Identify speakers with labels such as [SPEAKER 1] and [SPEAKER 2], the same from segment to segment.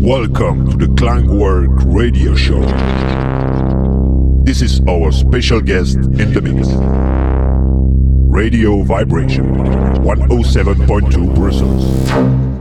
[SPEAKER 1] Welcome to the Klangwork Radio Show. This is our special guest in the mix. Radio Vibration 107.2 Brussels.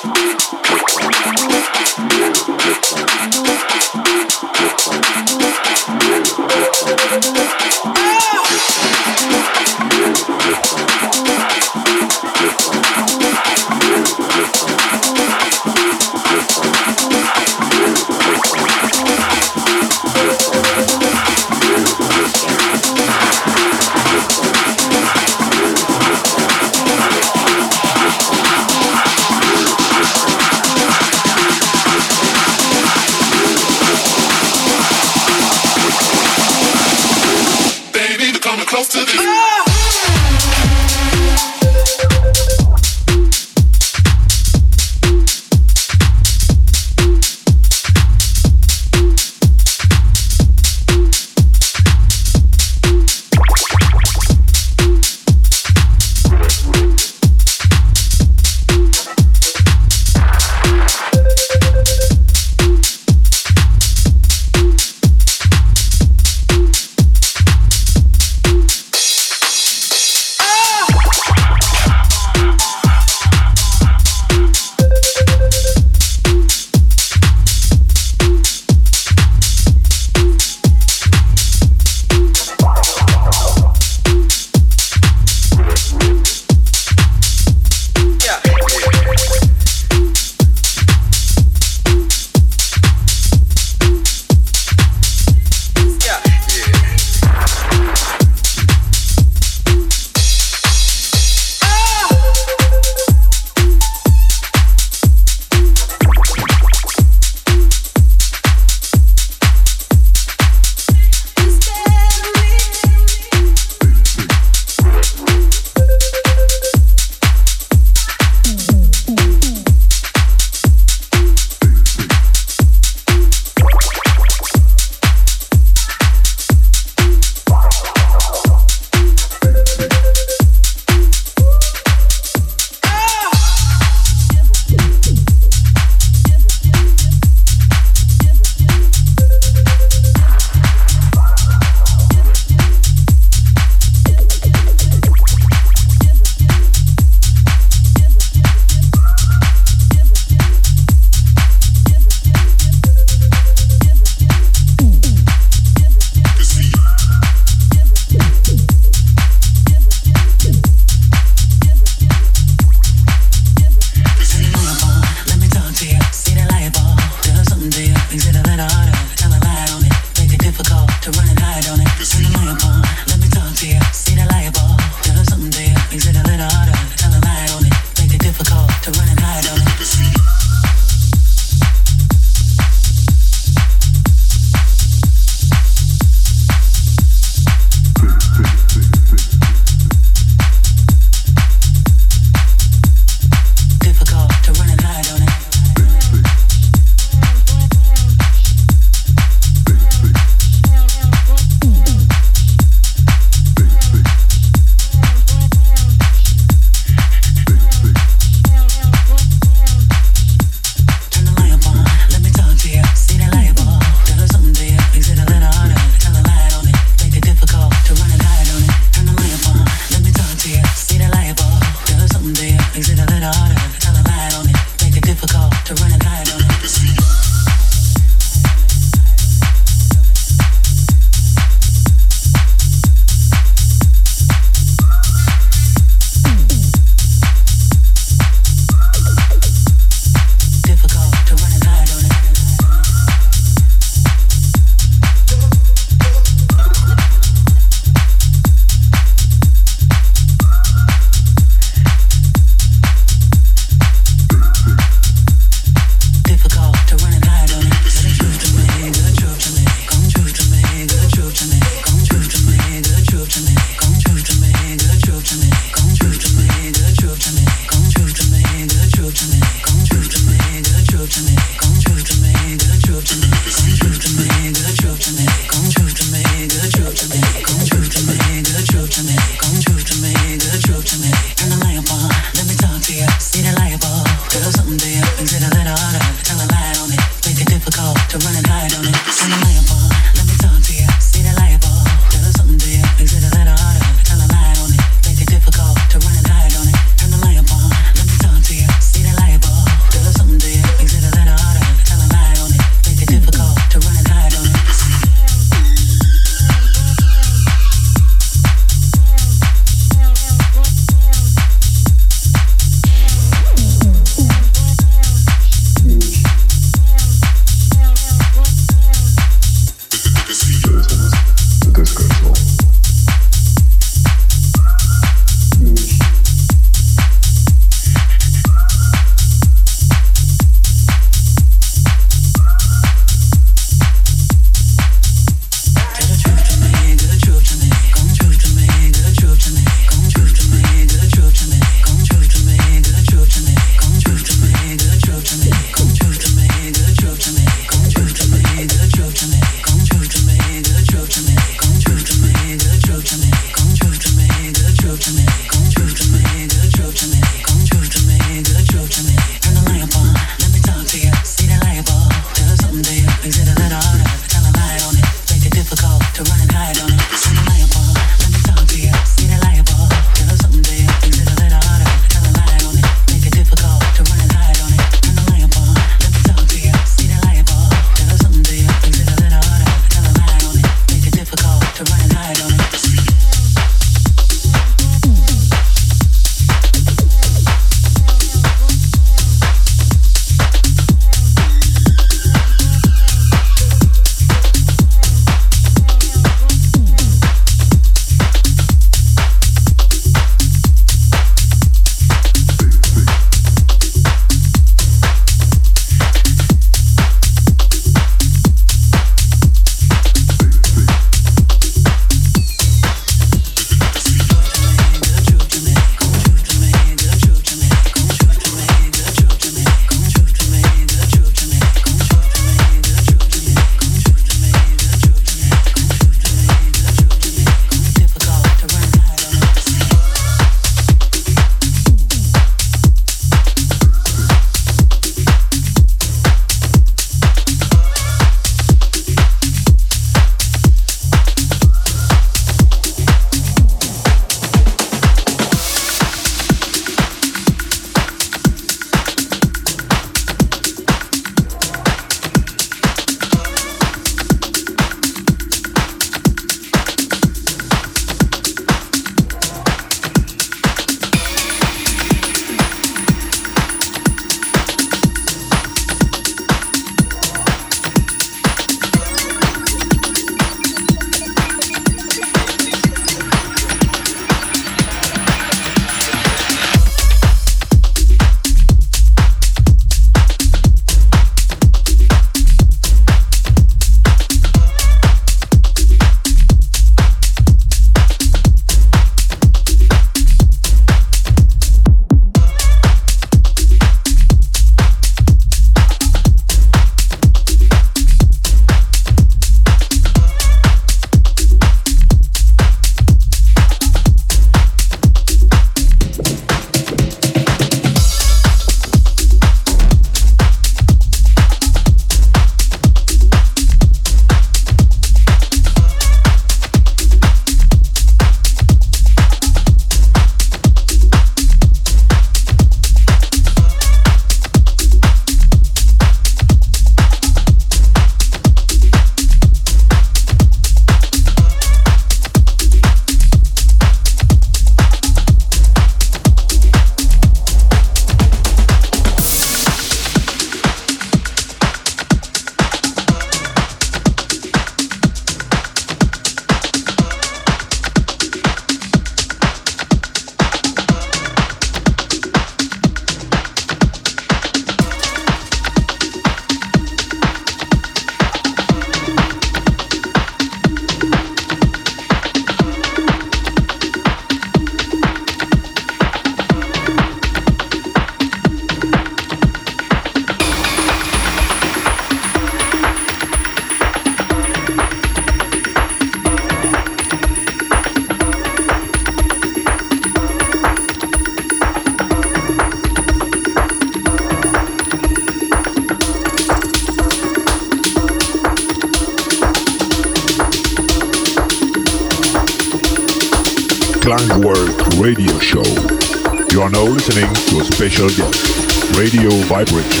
[SPEAKER 1] Radio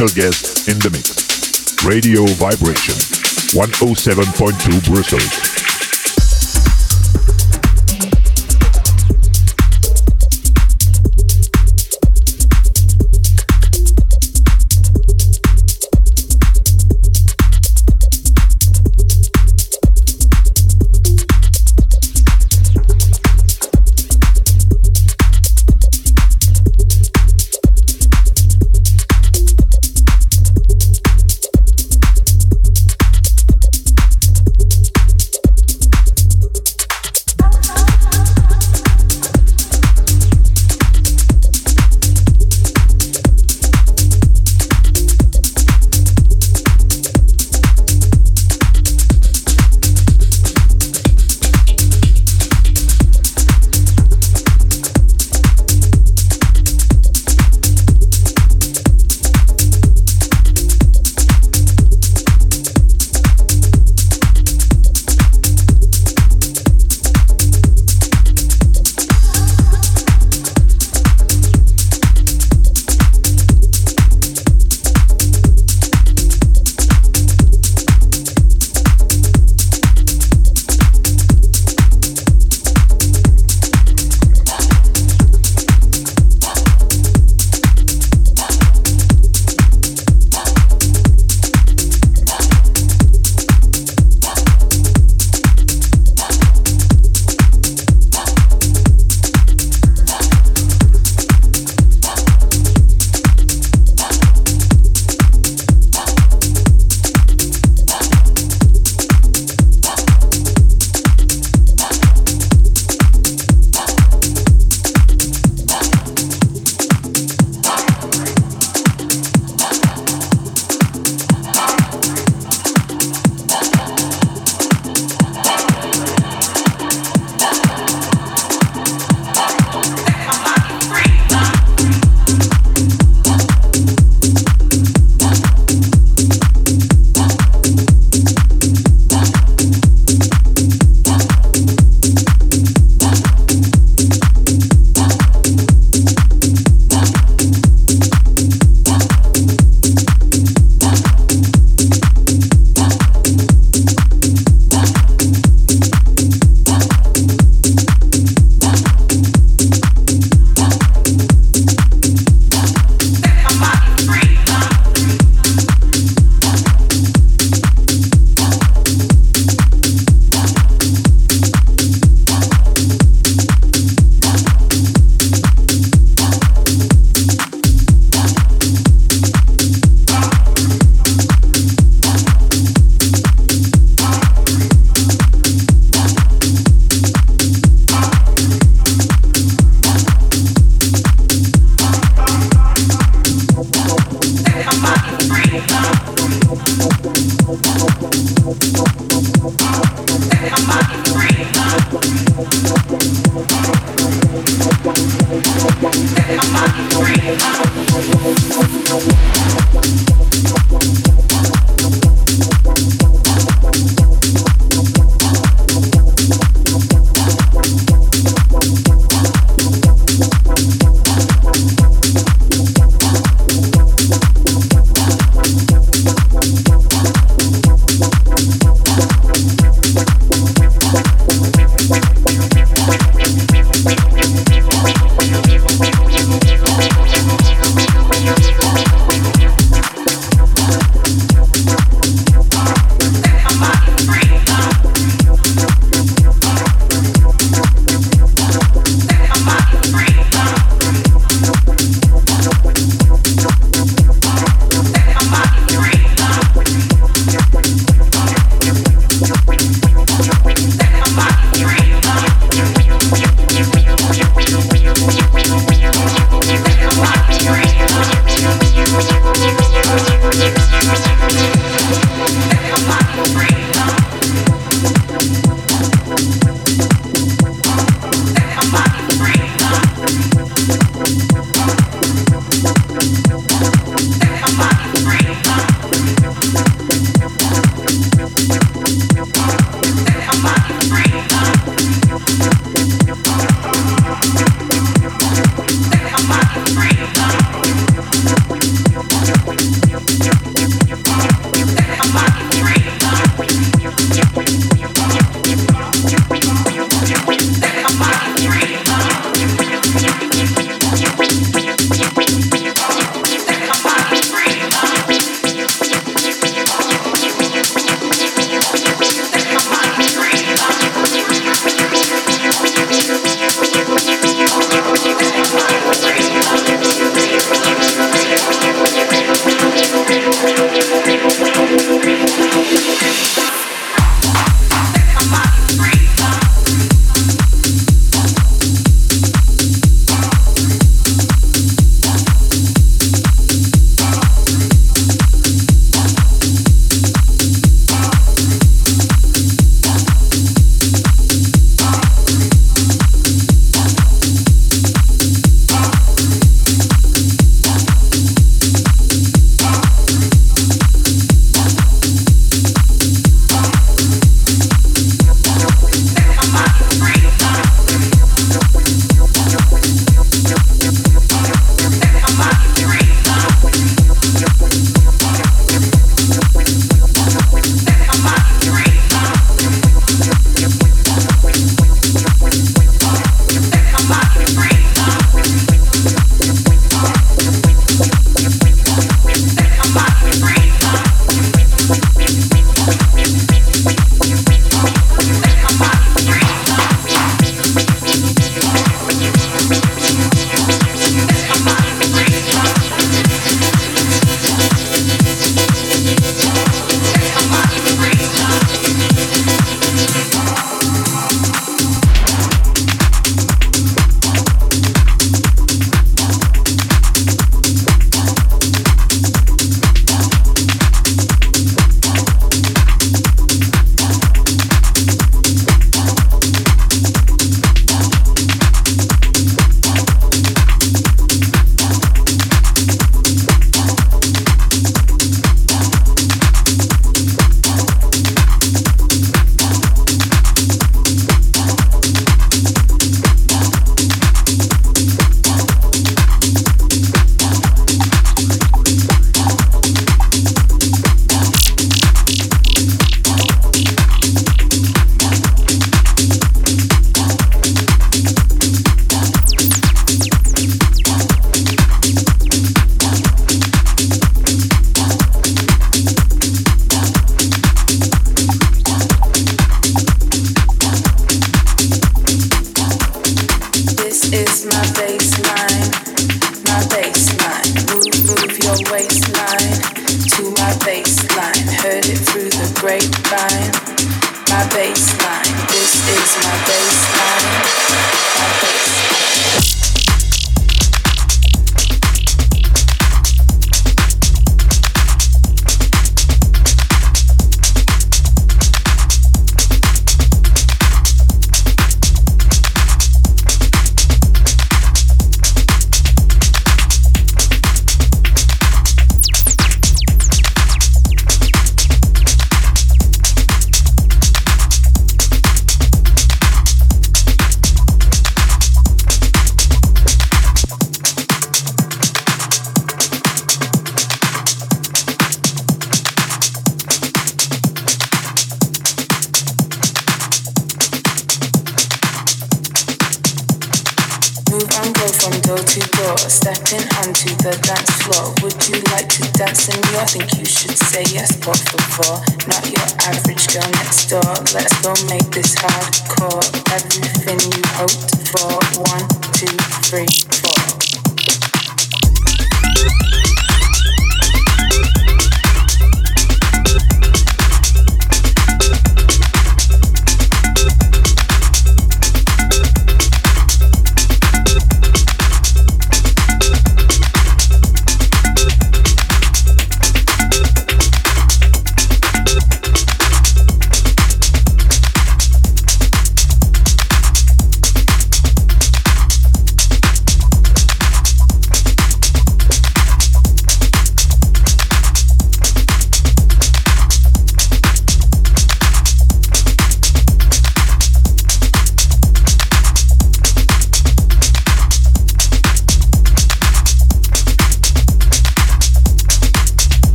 [SPEAKER 1] special guest in the mix. Radio Vibration, 107.2 Brussels.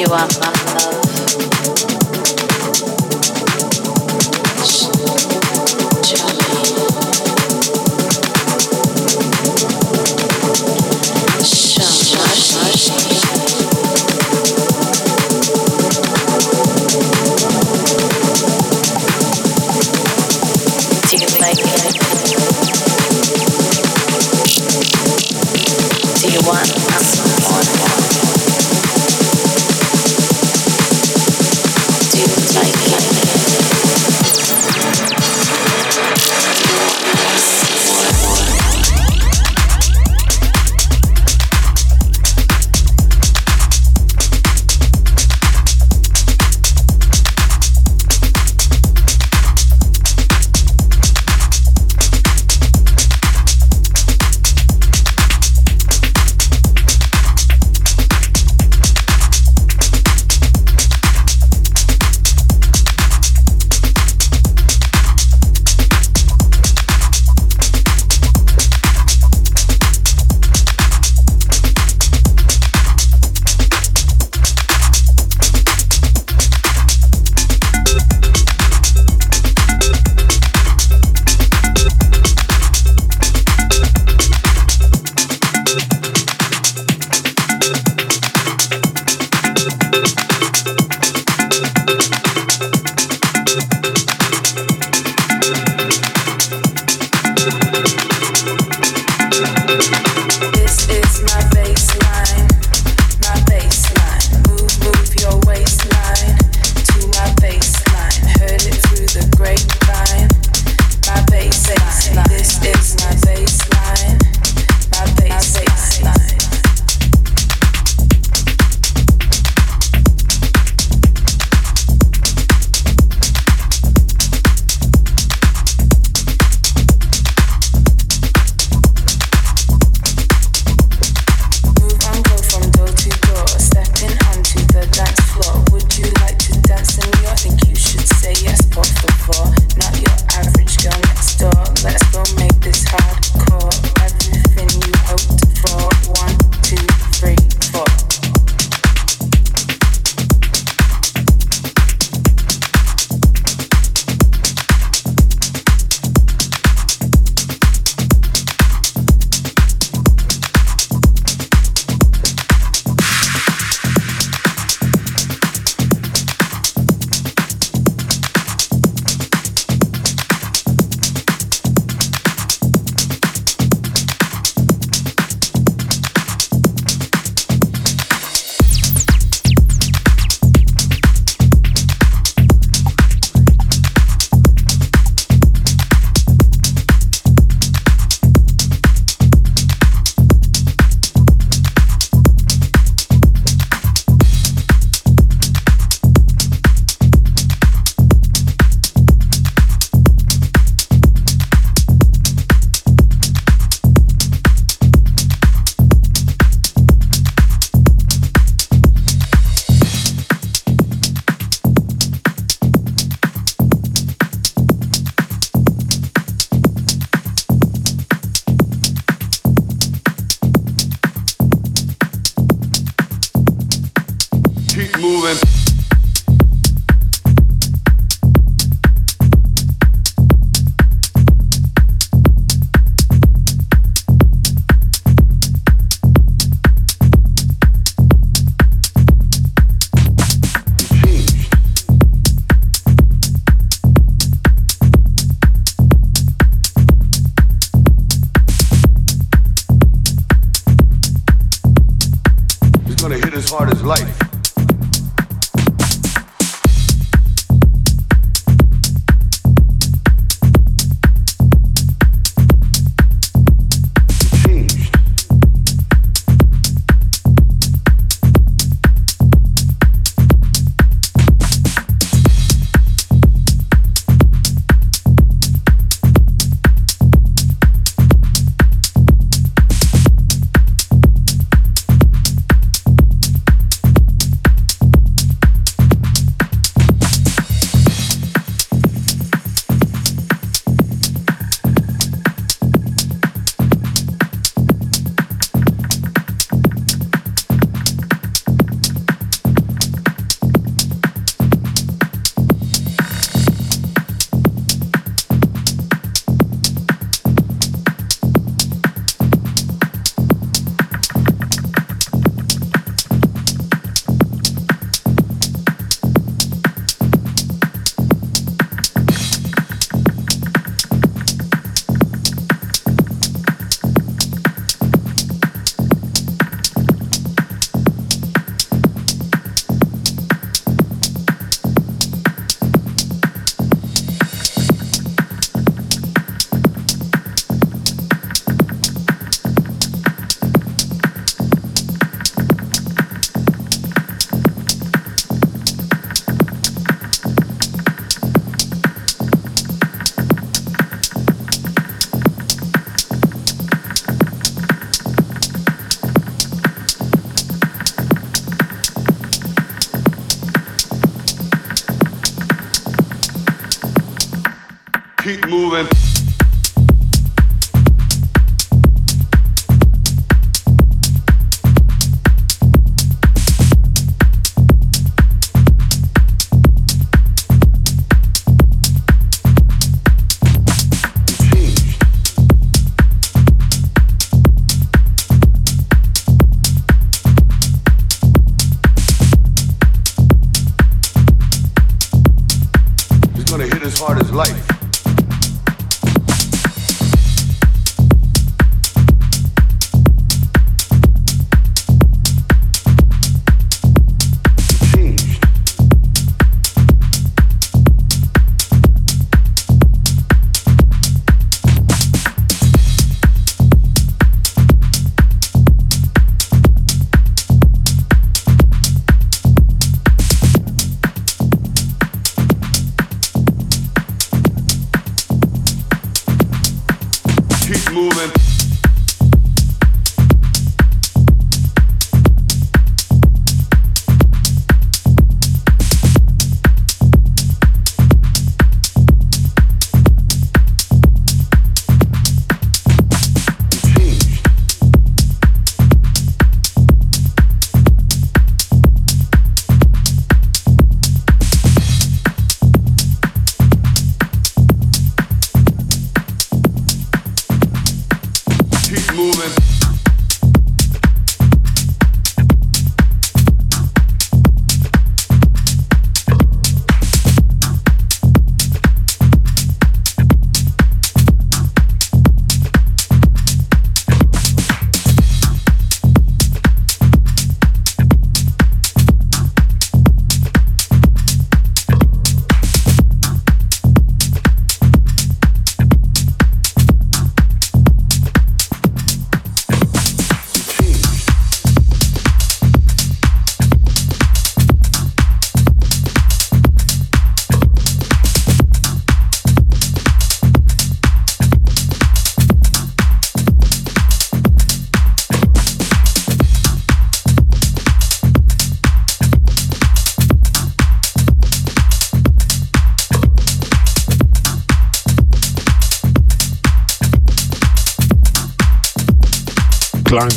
[SPEAKER 1] you are. It's my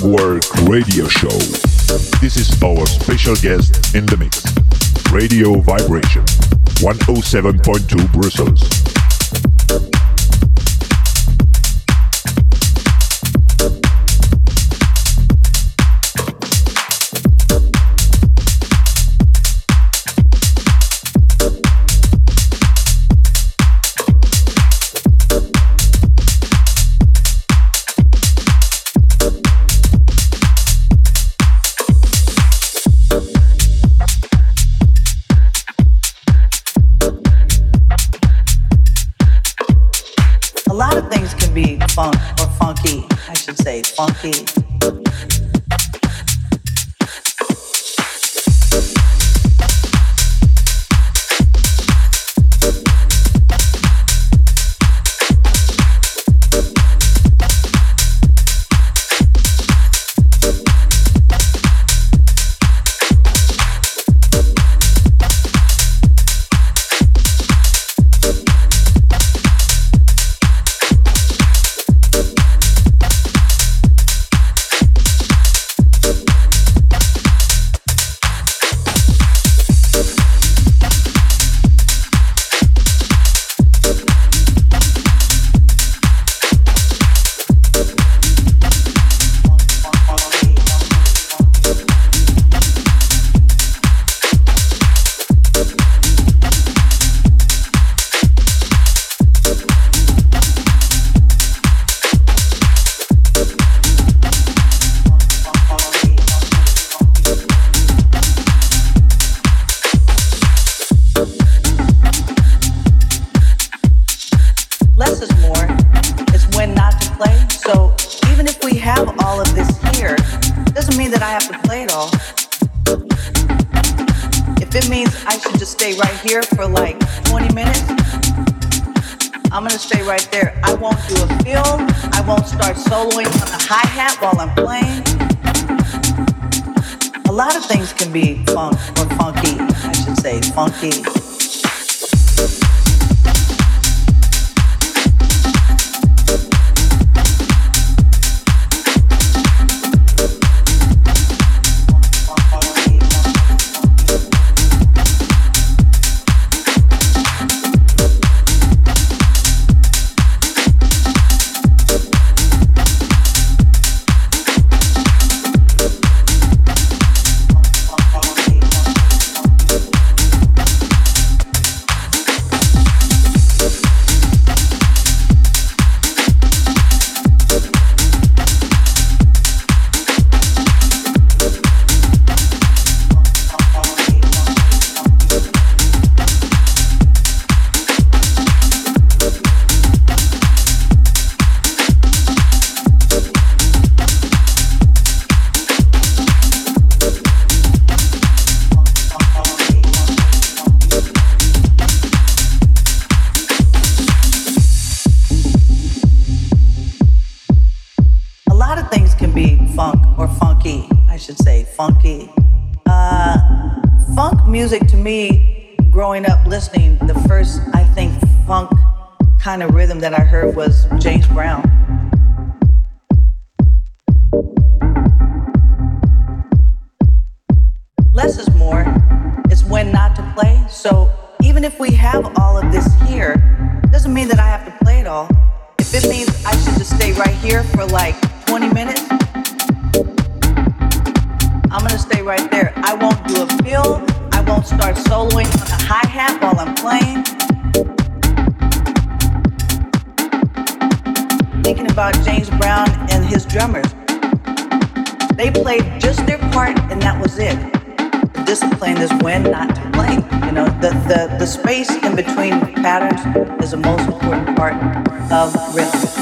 [SPEAKER 1] Klangwork Radio Show. This is our special guest in the mix. Radio Vibration, 107.2 Brussels.
[SPEAKER 2] funky. when not to play. You know, the, the, the space in between patterns is the most important part of rhythm.